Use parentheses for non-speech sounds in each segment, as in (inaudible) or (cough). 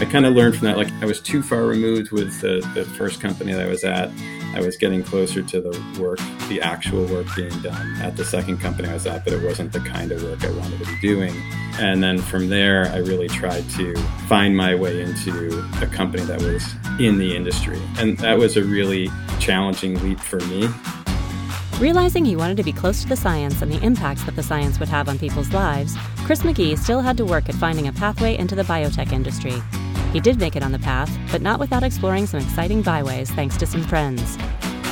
I kind of learned from that. Like I was too far removed with the, the first company that I was at. I was getting closer to the work, the actual work being done at the second company I was at, but it wasn't the kind of work I wanted to be doing. And then from there, I really tried to find my way into a company that was in the industry. And that was a really challenging leap for me. Realizing he wanted to be close to the science and the impacts that the science would have on people's lives, Chris McGee still had to work at finding a pathway into the biotech industry. He did make it on the path, but not without exploring some exciting byways thanks to some friends.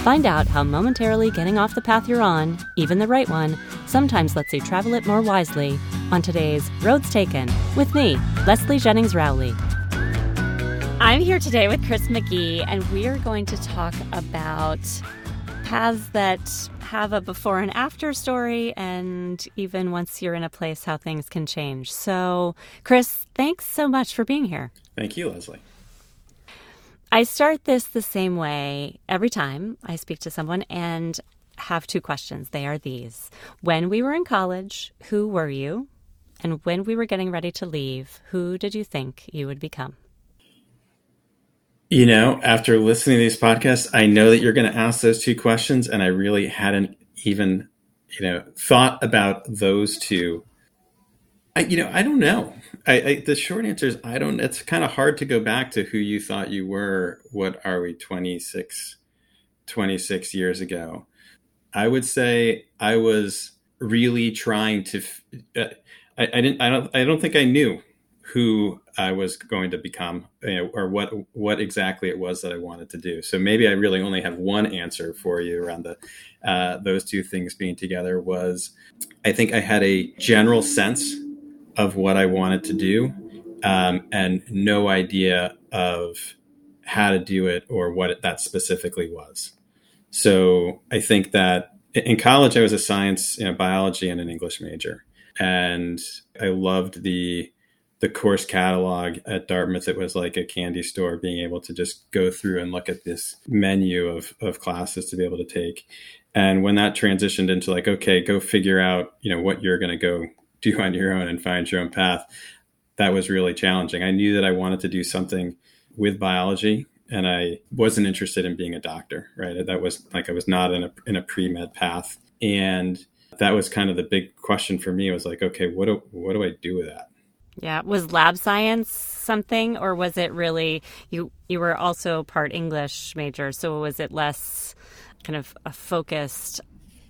Find out how momentarily getting off the path you're on, even the right one, sometimes lets you travel it more wisely on today's Roads Taken with me, Leslie Jennings Rowley. I'm here today with Chris McGee, and we are going to talk about paths that have a before and after story, and even once you're in a place, how things can change. So, Chris, thanks so much for being here. Thank you, Leslie. I start this the same way every time I speak to someone and have two questions. They are these When we were in college, who were you? And when we were getting ready to leave, who did you think you would become? You know, after listening to these podcasts, I know that you're going to ask those two questions, and I really hadn't even, you know, thought about those two. I, you know, I don't know. I, I the short answer is I don't. It's kind of hard to go back to who you thought you were. What are we, 26, 26 years ago? I would say I was really trying to. Uh, I, I didn't. I don't. I don't think I knew who I was going to become, you know, or what what exactly it was that I wanted to do. So maybe I really only have one answer for you around the uh, those two things being together. Was I think I had a general sense of what I wanted to do, um, and no idea of how to do it or what it, that specifically was. So I think that in college I was a science, you know, biology and an English major, and I loved the the course catalog at Dartmouth, it was like a candy store, being able to just go through and look at this menu of, of classes to be able to take. And when that transitioned into like, okay, go figure out, you know, what you're going to go do on your own and find your own path, that was really challenging. I knew that I wanted to do something with biology and I wasn't interested in being a doctor, right? That was like, I was not in a, in a pre-med path. And that was kind of the big question for me It was like, okay, what do, what do I do with that? Yeah, was lab science something, or was it really you? You were also part English major, so was it less kind of a focused,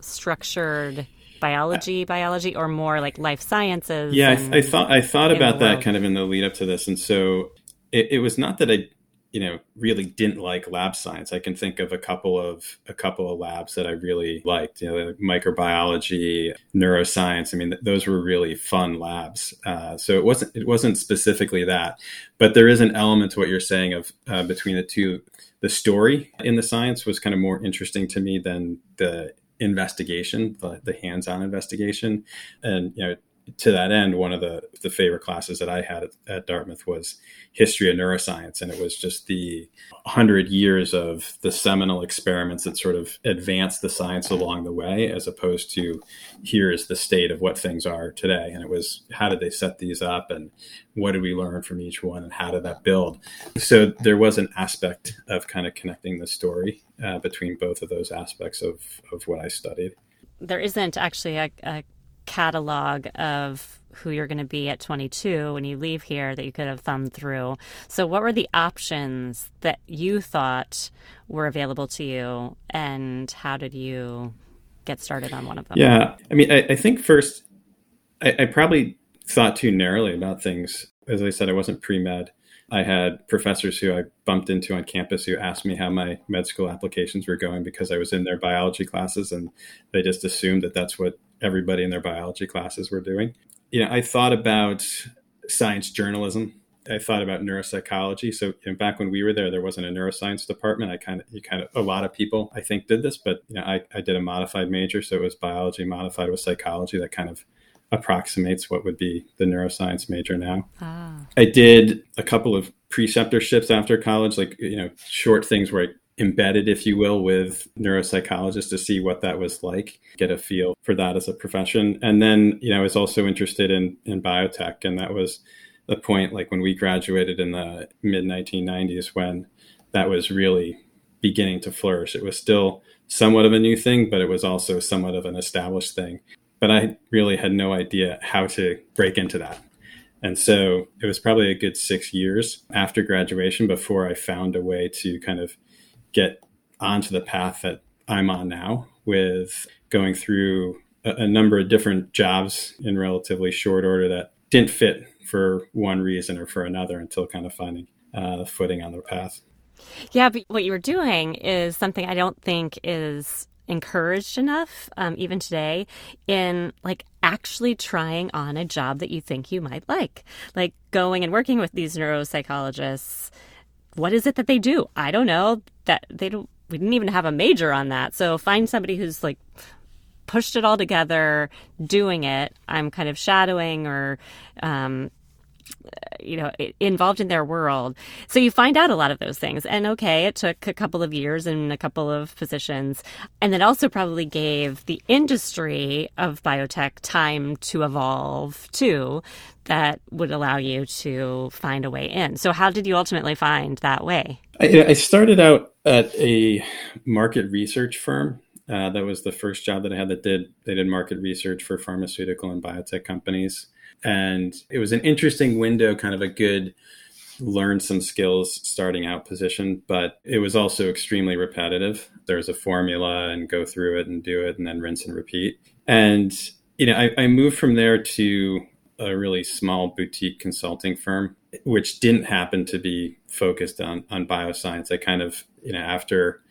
structured biology, biology, or more like life sciences? Yeah, I, I, thought I thought about that kind of in the lead up to this, and so it, it was not that I you know really didn't like lab science. I can think of a couple of a couple of labs that i really liked you know microbiology neuroscience. I mean th- those were really fun labs. Uh, so it wasn't it wasn't specifically that but there is an element to what you're saying of uh, between the two the story in the science was kind of more interesting to me than the investigation the, the hands-on investigation. And you know to that end, one of the, the favorite classes that I had at, at, Dartmouth was history of neuroscience. And it was just the hundred years of the seminal experiments that sort of advanced the science along the way, as opposed to here is the state of what things are today. And it was how did they set these up and what did we learn from each one and how did that build? So there was an aspect of kind of connecting the story uh, between both of those aspects of, of what I studied. There isn't actually a, a catalog of who you're going to be at 22 when you leave here that you could have thumbed through. So, what were the options that you thought were available to you, and how did you get started on one of them? Yeah, I mean, I, I think first, I, I, probably thought too narrowly about things. As I said, I wasn't pre med. I had professors who I bumped into on campus who asked me how my med school applications were going because I was in their biology classes, and they just assumed that that's what everybody in their biology classes were doing. You know, I thought about science journalism. I thought about neuropsychology. So you know, back when we were there, there wasn't a neuroscience department. I kind of, you kind of, a lot of people I think did this, but you know, I, I did a modified major, so it was biology modified with psychology. That kind of approximates what would be the neuroscience major now. Ah. I did a couple of preceptorships after college, like you know, short things where I embedded, if you will, with neuropsychologists to see what that was like, get a feel for that as a profession. And then, you know, I was also interested in, in biotech, and that was the point like when we graduated in the mid 1990s when that was really beginning to flourish. It was still somewhat of a new thing, but it was also somewhat of an established thing. But I really had no idea how to break into that. And so it was probably a good six years after graduation before I found a way to kind of get onto the path that I'm on now with going through a, a number of different jobs in relatively short order that didn't fit for one reason or for another until kind of finding uh, footing on the path. Yeah, but what you were doing is something I don't think is encouraged enough, um, even today, in like actually trying on a job that you think you might like, like going and working with these neuropsychologists. What is it that they do? I don't know. That they don't. We didn't even have a major on that. So find somebody who's like pushed it all together, doing it. I'm kind of shadowing or um, you know involved in their world. So you find out a lot of those things. And okay it took a couple of years and a couple of positions. And that also probably gave the industry of biotech time to evolve too that would allow you to find a way in. So how did you ultimately find that way? I, I started out at a market research firm. Uh, that was the first job that i had that did they did market research for pharmaceutical and biotech companies and it was an interesting window, kind of a good learn some skills starting out position, but it was also extremely repetitive. There's a formula and go through it and do it and then rinse and repeat. And, you know, I, I moved from there to a really small boutique consulting firm, which didn't happen to be focused on, on bioscience. I kind of, you know, after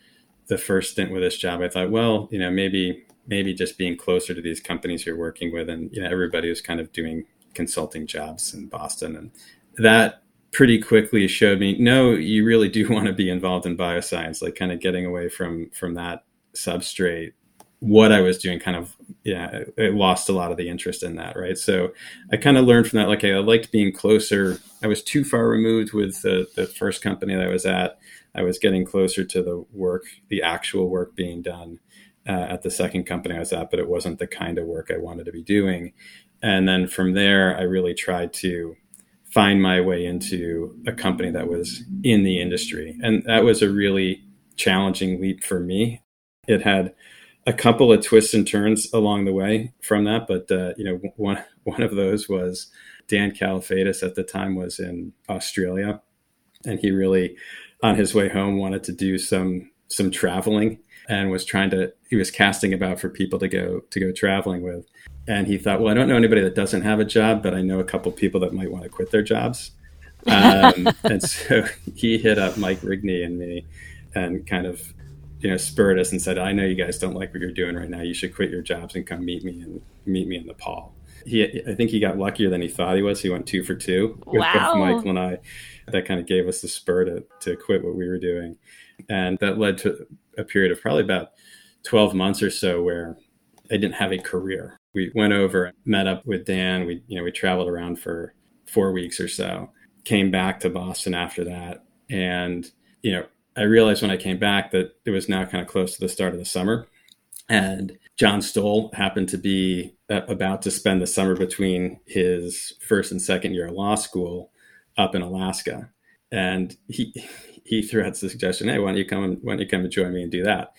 the first stint with this job, I thought, well, you know, maybe maybe just being closer to these companies you're working with and you know everybody was kind of doing consulting jobs in Boston. And that pretty quickly showed me, no, you really do (laughs) want to be involved in bioscience, like kind of getting away from, from that substrate. What I was doing kind of, yeah, it lost a lot of the interest in that. Right. So I kind of learned from that, like, I liked being closer. I was too far removed with the, the first company that I was at. I was getting closer to the work, the actual work being done. Uh, at the second company I was at, but it wasn't the kind of work I wanted to be doing. And then from there, I really tried to find my way into a company that was in the industry. And that was a really challenging leap for me. It had a couple of twists and turns along the way from that, but uh, you know, one (laughs) one of those was Dan Kalafatis at the time was in Australia, and he really, on his way home, wanted to do some some traveling and was trying to he was casting about for people to go to go traveling with. And he thought well i don't know anybody that doesn't have a job but i know a couple people that might want to quit their jobs. Um, (laughs) and so he hit up mike rigney and me and kind of you know spurred us and said i know you guys don't like what you're doing right now. You should quit your jobs and come meet me and meet me in nepal. He i think he got luckier than he thought he was. He went two for two with wow. both michael and i. That kind of gave us the spur to, to quit what we were doing and that led to a period of probably about 12 months or so where I didn't have a career. We went over, met up with Dan. We, you know, we traveled around for four weeks or so, came back to Boston after that. And, you know, I realized when I came back that it was now kind of close to the start of the summer. And John Stoll happened to be uh, about to spend the summer between his first and second year of law school up in Alaska. And he he threw out the suggestion, "Hey, why don't you come? Why don't you come and join me and do that?"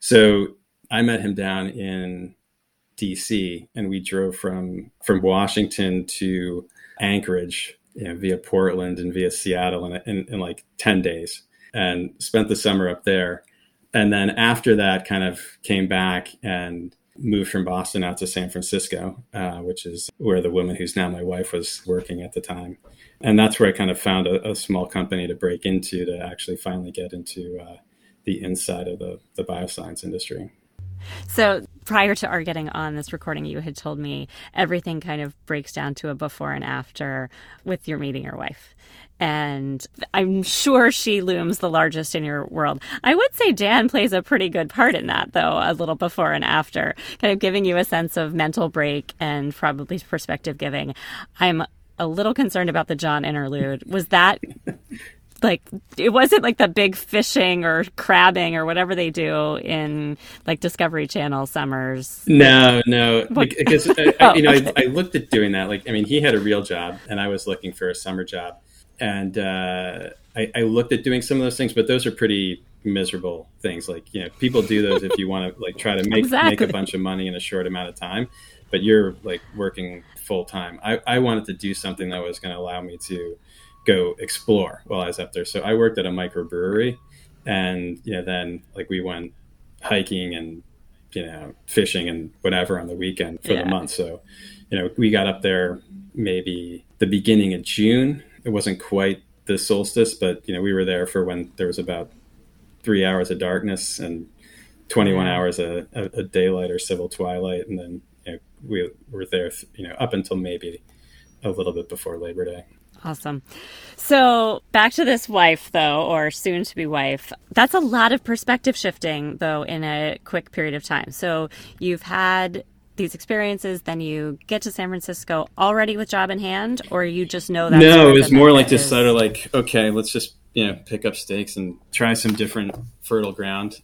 So I met him down in D.C. and we drove from from Washington to Anchorage you know, via Portland and via Seattle in, in, in like ten days, and spent the summer up there. And then after that, kind of came back and moved from Boston out to San Francisco, uh, which is where the woman who's now my wife was working at the time and that's where I kind of found a, a, small company to break into to actually finally get into uh, the inside of the, the bioscience industry. So prior to our getting on this recording, you had told me everything kind of breaks down to a before and after with your meeting your wife. And I'm sure she looms the largest in your world. I would say Dan plays a pretty good part in that, though, a little before and after, kind of giving you a sense of mental break and probably perspective giving. I'm a little concerned about the John interlude. Was that like it wasn't like the big fishing or crabbing or whatever they do in like Discovery Channel summers. No, no, because I, (laughs) oh, you know okay. I, I, looked at doing that. Like, I mean, he had a real job, and I was looking for a summer job, and uh, I, I looked at doing some of those things, but those are pretty miserable things. Like, you know, people do those if you want to like try to make exactly. make a bunch of money in a short amount of time, but you're like working full time. I, I wanted to do something that was going to allow me to go explore while I was up there. So I worked at a microbrewery, and you know, then like we went hiking and you know fishing and whatever on the weekend for yeah. the month. So you know, we got up there maybe the beginning of June. It wasn't quite the solstice, but you know, we were there for when there was about three hours of darkness and 21 hours of, of daylight or civil twilight, and then you know, we were there, you know, up until maybe a little bit before Labor Day. Awesome. So back to this wife, though, or soon to be wife. That's a lot of perspective shifting, though, in a quick period of time. So you've had these experiences, then you get to San Francisco already with job in hand, or you just know that? No, it was more like just sort of like, okay, let's just you know pick up stakes and try some different fertile ground.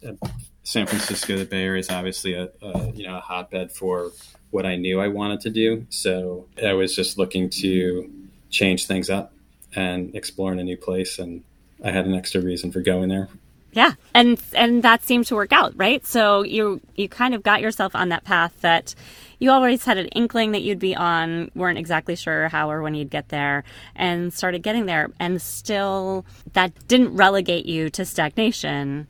San Francisco, the Bay Area, is obviously a, a you know a hotbed for what I knew I wanted to do. So I was just looking to change things up and explore in a new place. And I had an extra reason for going there. Yeah, and and that seemed to work out, right? So you you kind of got yourself on that path that you always had an inkling that you'd be on, weren't exactly sure how or when you'd get there, and started getting there, and still that didn't relegate you to stagnation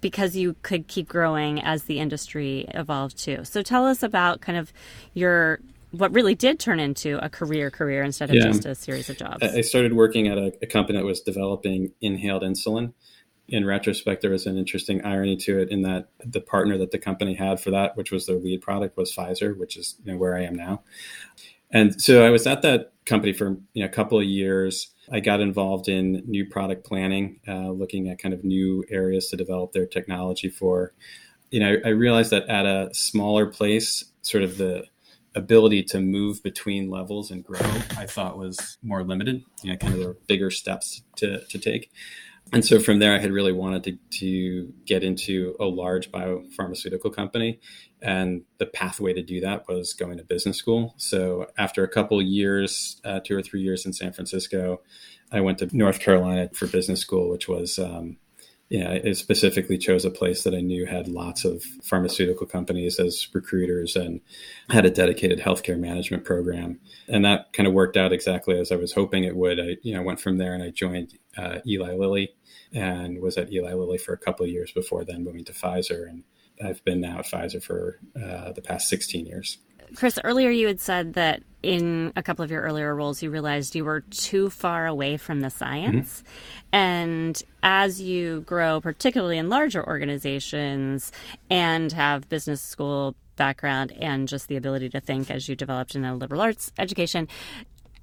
because you could keep growing as the industry evolved too. So tell us about kind of your what really did turn into a career career instead of yeah. just a series of jobs. I started working at a, a, company that was developing inhaled insulin. In retrospect, there was an interesting irony to it in that the partner that the company had for that, which was their lead product, was Pfizer, which is you know, where I am now. And so I was at that company for you know, a couple of years. I got involved in new product planning, uh, looking at kind of new areas to develop their technology for. You know, I, I realized that at a smaller place, sort of the ability to move between levels and grow, I thought was more limited. You know, kind of the bigger steps to, to take. And so from there, I had really wanted to, to get into a large biopharmaceutical company. And the pathway to do that was going to business school. So after a couple years, uh, two or three years in San Francisco, I went to North Carolina for business school, which was um, yeah, I specifically chose a place that I knew had lots of pharmaceutical companies as recruiters and had a dedicated healthcare management program. And that kind of worked out exactly as I was hoping it would. I, you know, went from there and I joined uh, Eli Lilly and was at Eli Lilly for a couple of years before then moving to Pfizer. And I've been now at Pfizer for uh, the past 16 years. Chris, earlier you had said that in a couple of your earlier roles, you realized you were too far away from the science. Mm-hmm. And as you grow, particularly in larger organizations and have business school background and just the ability to think as you developed in a liberal arts education,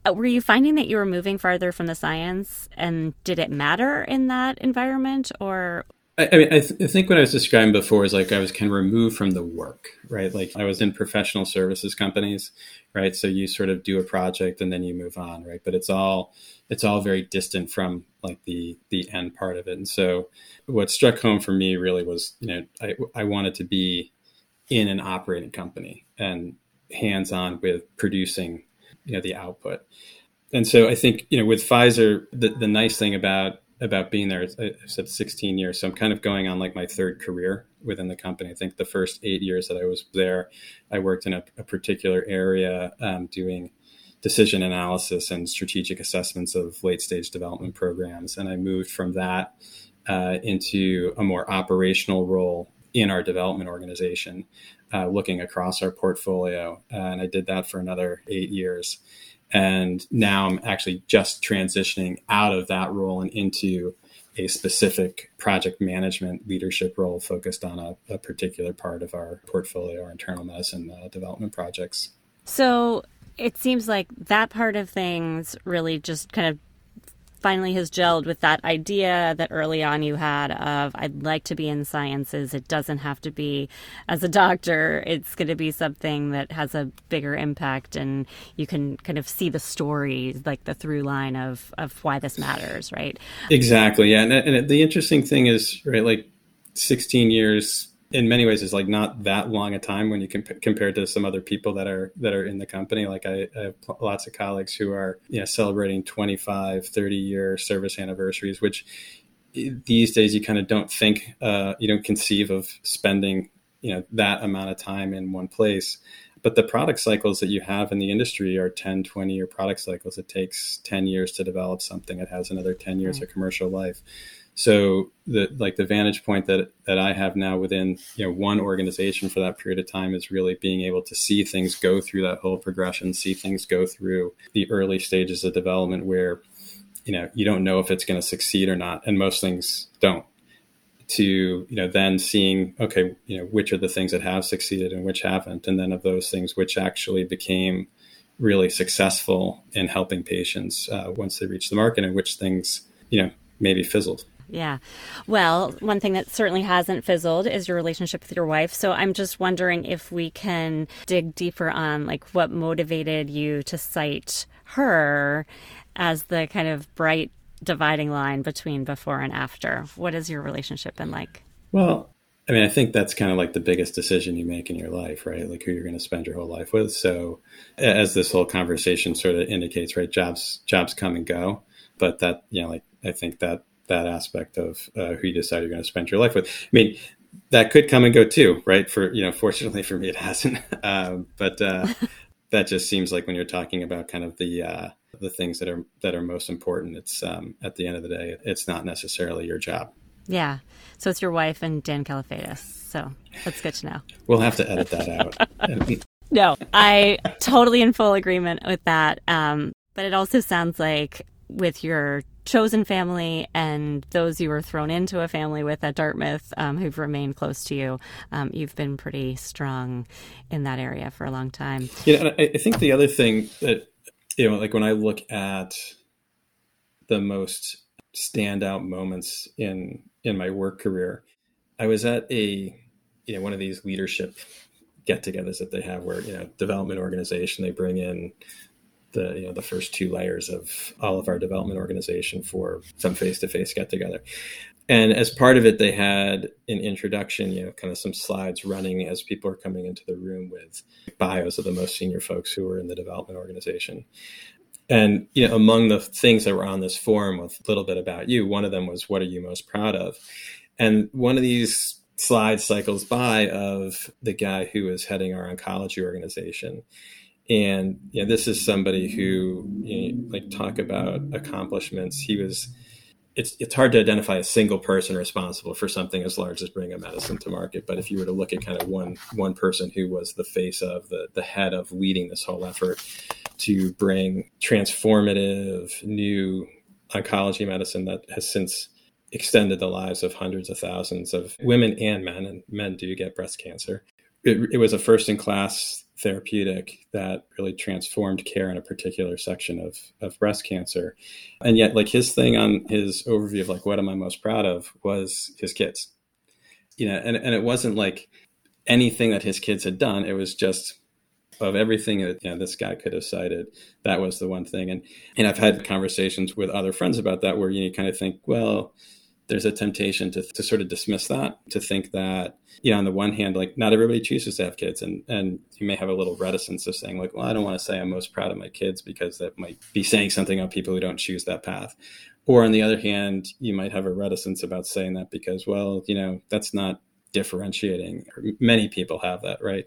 uh, were you finding that you were moving farther from the science and did it matter in that environment or I, mean, I, th- I, think what I was describing before is like I was kind of removed from the work, right? Like I was in professional services companies, right? So you sort of do a project and then you move on, right? But it's all it's all very distant from like the the end part of it. And so what struck home for me really was, you know, I, I wanted to be in an operating company and hands on with producing, you know, the output. And so I think, you know, with Pfizer, the, the nice thing about about being there. I said 16 years, so I'm kind of going on like my third career within the company. I think the first eight years that I was there, I worked in a, a particular area um, doing decision analysis and strategic assessments of late stage development programs, and I moved from that uh, into a more operational role in our development organization, uh, looking across our portfolio, and I did that for another eight years. And now I'm actually just transitioning out of that role and into a specific project management leadership role focused on a, a particular part of our portfolio, our internal medicine uh, development projects. So it seems like that part of things really just kind of finally has gelled with that idea that early on you had of I'd like to be in sciences. It doesn't have to be as a doctor. It's going to be something that has a bigger impact, and you can kind of see the story, like the through line of of why this matters, right? Exactly. Yeah, and, and the interesting thing is, right, like 16 years in many ways is like not that long a time when you comp- compare to some other people that are that are in the company. Like I, I, have lots of colleagues who are you know celebrating 25 30 year service anniversaries which these days you kind of don't think uh, you don't conceive of spending you know that amount of time in one place. But the product cycles that you have in the industry are 10 20 year product cycles. It takes 10 years to develop something. It has another 10 years mm-hmm. of commercial life so the like the vantage point that that I have now within you know one organization for that period of time is really being able to see things go through that whole progression, see things go through the early stages of development where you know you don't know if it's going to succeed or not, and most things don't. To you know then seeing okay you know which are the things that have succeeded and which haven't, and then of those things which actually became really successful in helping patients uh, once they reach the market, and which things you know maybe fizzled. Yeah. Well, one thing that certainly hasn't fizzled is your relationship with your wife. So I'm just wondering if we can dig deeper on like what motivated you to cite her as the kind of bright dividing line between before and after. What has your relationship been like? Well, I mean, I think that's kind of like the biggest decision you make in your life, right? Like who you're going to spend your whole life with. So, as this whole conversation sort of indicates, right? Jobs, jobs come and go, but that, you know, like I think that that aspect of uh, who you decide you're going to spend your life with. I mean, that could come and go too, right? For you know, fortunately for me, it hasn't. (laughs) Um, but uh, (laughs) that just seems like when you're talking about kind of the uh, the things that are that are most important, it's um, at the end of the day, it's not necessarily your job. Yeah. So it's your wife and Dan Kalafatis. So that's good to know. We'll have to edit that out. (laughs) no, I totally in full agreement with that. Um, but it also sounds like with your chosen family and those you were thrown into a family with at Dartmouth um, who've remained close to you, um, you've been pretty strong in that area for a long time. Yeah, I, I think the other thing that, you know, like when I look at the most standout moments in in my work career, I was at a, you know, one of these leadership get-togethers that they have where, you know, development organization, they bring in the you know the first two layers of all of our development organization for some face-to-face get together and as part of it they had an introduction you know kind of some slides running as people are coming into the room with bios of the most senior folks who were in the development organization. And you know among the things that were on this forum with a little bit about you one of them was what are you most proud of? And one of these slides cycles by of the guy who is heading our oncology organization and yeah, this is somebody who you know, like talk about accomplishments. He was. It's it's hard to identify a single person responsible for something as large as bringing a medicine to market. But if you were to look at kind of one one person who was the face of the the head of leading this whole effort to bring transformative new oncology medicine that has since extended the lives of hundreds of thousands of women and men, and men do get breast cancer. It, it was a first in class therapeutic that really transformed care in a particular section of, of breast cancer. And yet, like his thing on his overview of like, what am I most proud of was his kids. You know, and, and it wasn't like anything that his kids had done. It was just of everything that you know, this guy could have cited, that was the one thing. And and I've had conversations with other friends about that where you, kind of think, well, there's a temptation to, to sort of dismiss that, to think that, you know, on the one hand, like not everybody chooses to have kids. And, and you may have a little reticence of saying, like, well, I don't want to say I'm most proud of my kids because that might be saying something about people who don't choose that path. Or on the other hand, you might have a reticence about saying that because, well, you know, that's not differentiating. Many people have that, right?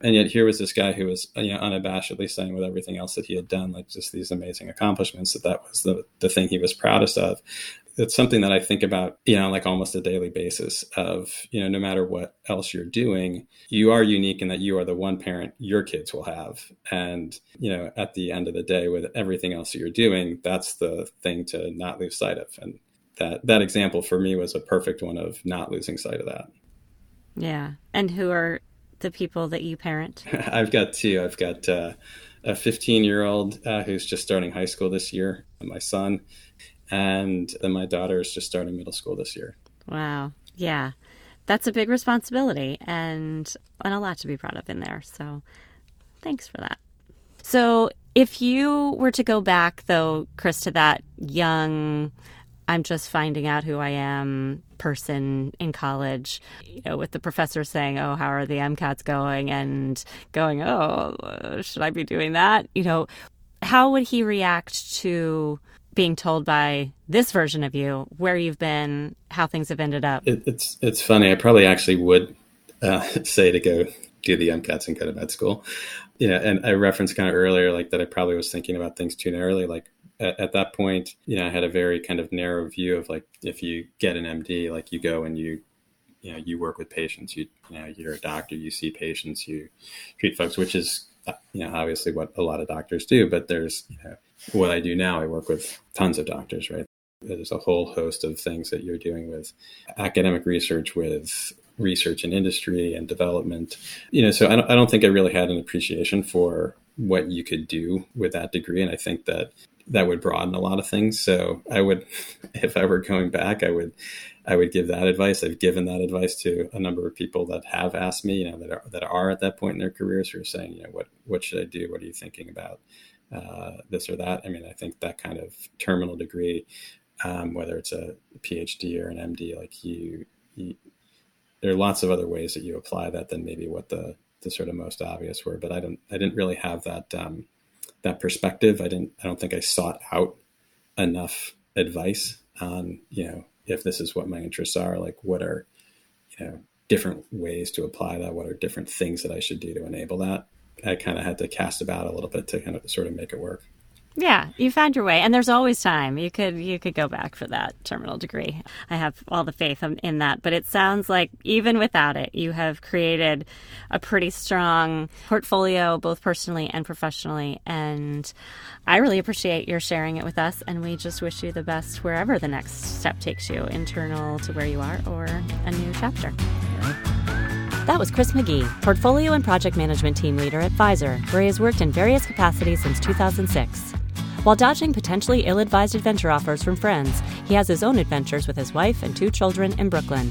And yet here was this guy who was, you know, unabashedly saying with everything else that he had done, like just these amazing accomplishments, that that was the, the thing he was proudest of it's something that I think about, you know, like almost a daily basis of, you know, no matter what else you're doing, you are unique in that you are the one parent your kids will have. And, you know, at the end of the day, with everything else that you're doing, that's the thing to not lose sight of. And that, that example for me was a perfect one of not losing sight of that. Yeah. And who are the people that you parent? (laughs) I've got two. I've got uh, a 15 year old uh, who's just starting high school this year, my son And then my daughter is just starting middle school this year. Wow. Yeah. That's a big responsibility and and a lot to be proud of in there. So thanks for that. So if you were to go back though, Chris, to that young I'm just finding out who I am person in college, you know, with the professor saying, "Oh, how are the MCATs going?" and going, "Oh, should I be doing that?" You know, how would he react to being told by this version of you where you've been, how things have ended up? It, it's it's funny. I probably actually would uh, (laughs) say to go do the MCATs and go to med school. You know, and I referenced kind of earlier, like that I probably was thinking about things too narrowly. Like at, at, that point, you know, I had a very kind of narrow view of like if you get an MD, like you go and you, you know, you work with patients. You, you know, you're a doctor. You see patients. You treat folks, which is you know obviously what a lot of doctors do. But there's you know what I do now. I work with tons of doctors, right? There's a whole host of things that you're doing with academic research, with research and industry and development. You know, so I don't, I don't think I really had an appreciation for what you could do with that degree. And I think that that would broaden a lot of things. So I would, (laughs) if I were going back, I would, I would give that advice. I've given that advice to a number of people that have asked me, you know, that are that are at that point in their careers who are saying, you know, what what should I do? What are you thinking about? Uh, this or that. I mean, I think that kind of terminal degree, um, whether it's a PhD or an MD, like you, you, there are lots of other ways that you apply that than maybe what the the sort of most obvious were. But I don't, I didn't really have that. Um, that perspective. I didn't. I don't think I sought out enough advice on you know if this is what my interests are. Like what are you know different ways to apply that? What are different things that I should do to enable that? I kind of had to cast about a little bit to kind of sort of make it work. Yeah, you found your way, and there's always time. You could you could go back for that terminal degree. I have all the faith in that. But it sounds like even without it, you have created a pretty strong portfolio, both personally and professionally. And I really appreciate your sharing it with us. And we just wish you the best wherever the next step takes you, internal to where you are, or a new chapter. That was Chris McGee, Portfolio and Project Management Team Leader at Pfizer, where he has worked in various capacities since 2006. While dodging potentially ill advised adventure offers from friends, he has his own adventures with his wife and two children in Brooklyn.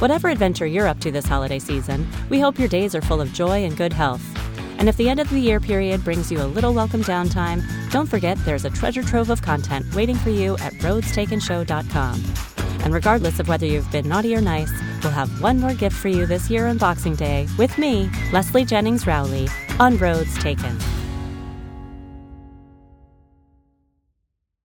Whatever adventure you're up to this holiday season, we hope your days are full of joy and good health. And if the end of the year period brings you a little welcome downtime, don't forget there's a treasure trove of content waiting for you at roadstakenshow.com. And regardless of whether you've been naughty or nice, we'll have one more gift for you this year on Boxing Day with me, Leslie Jennings Rowley, on Roads Taken.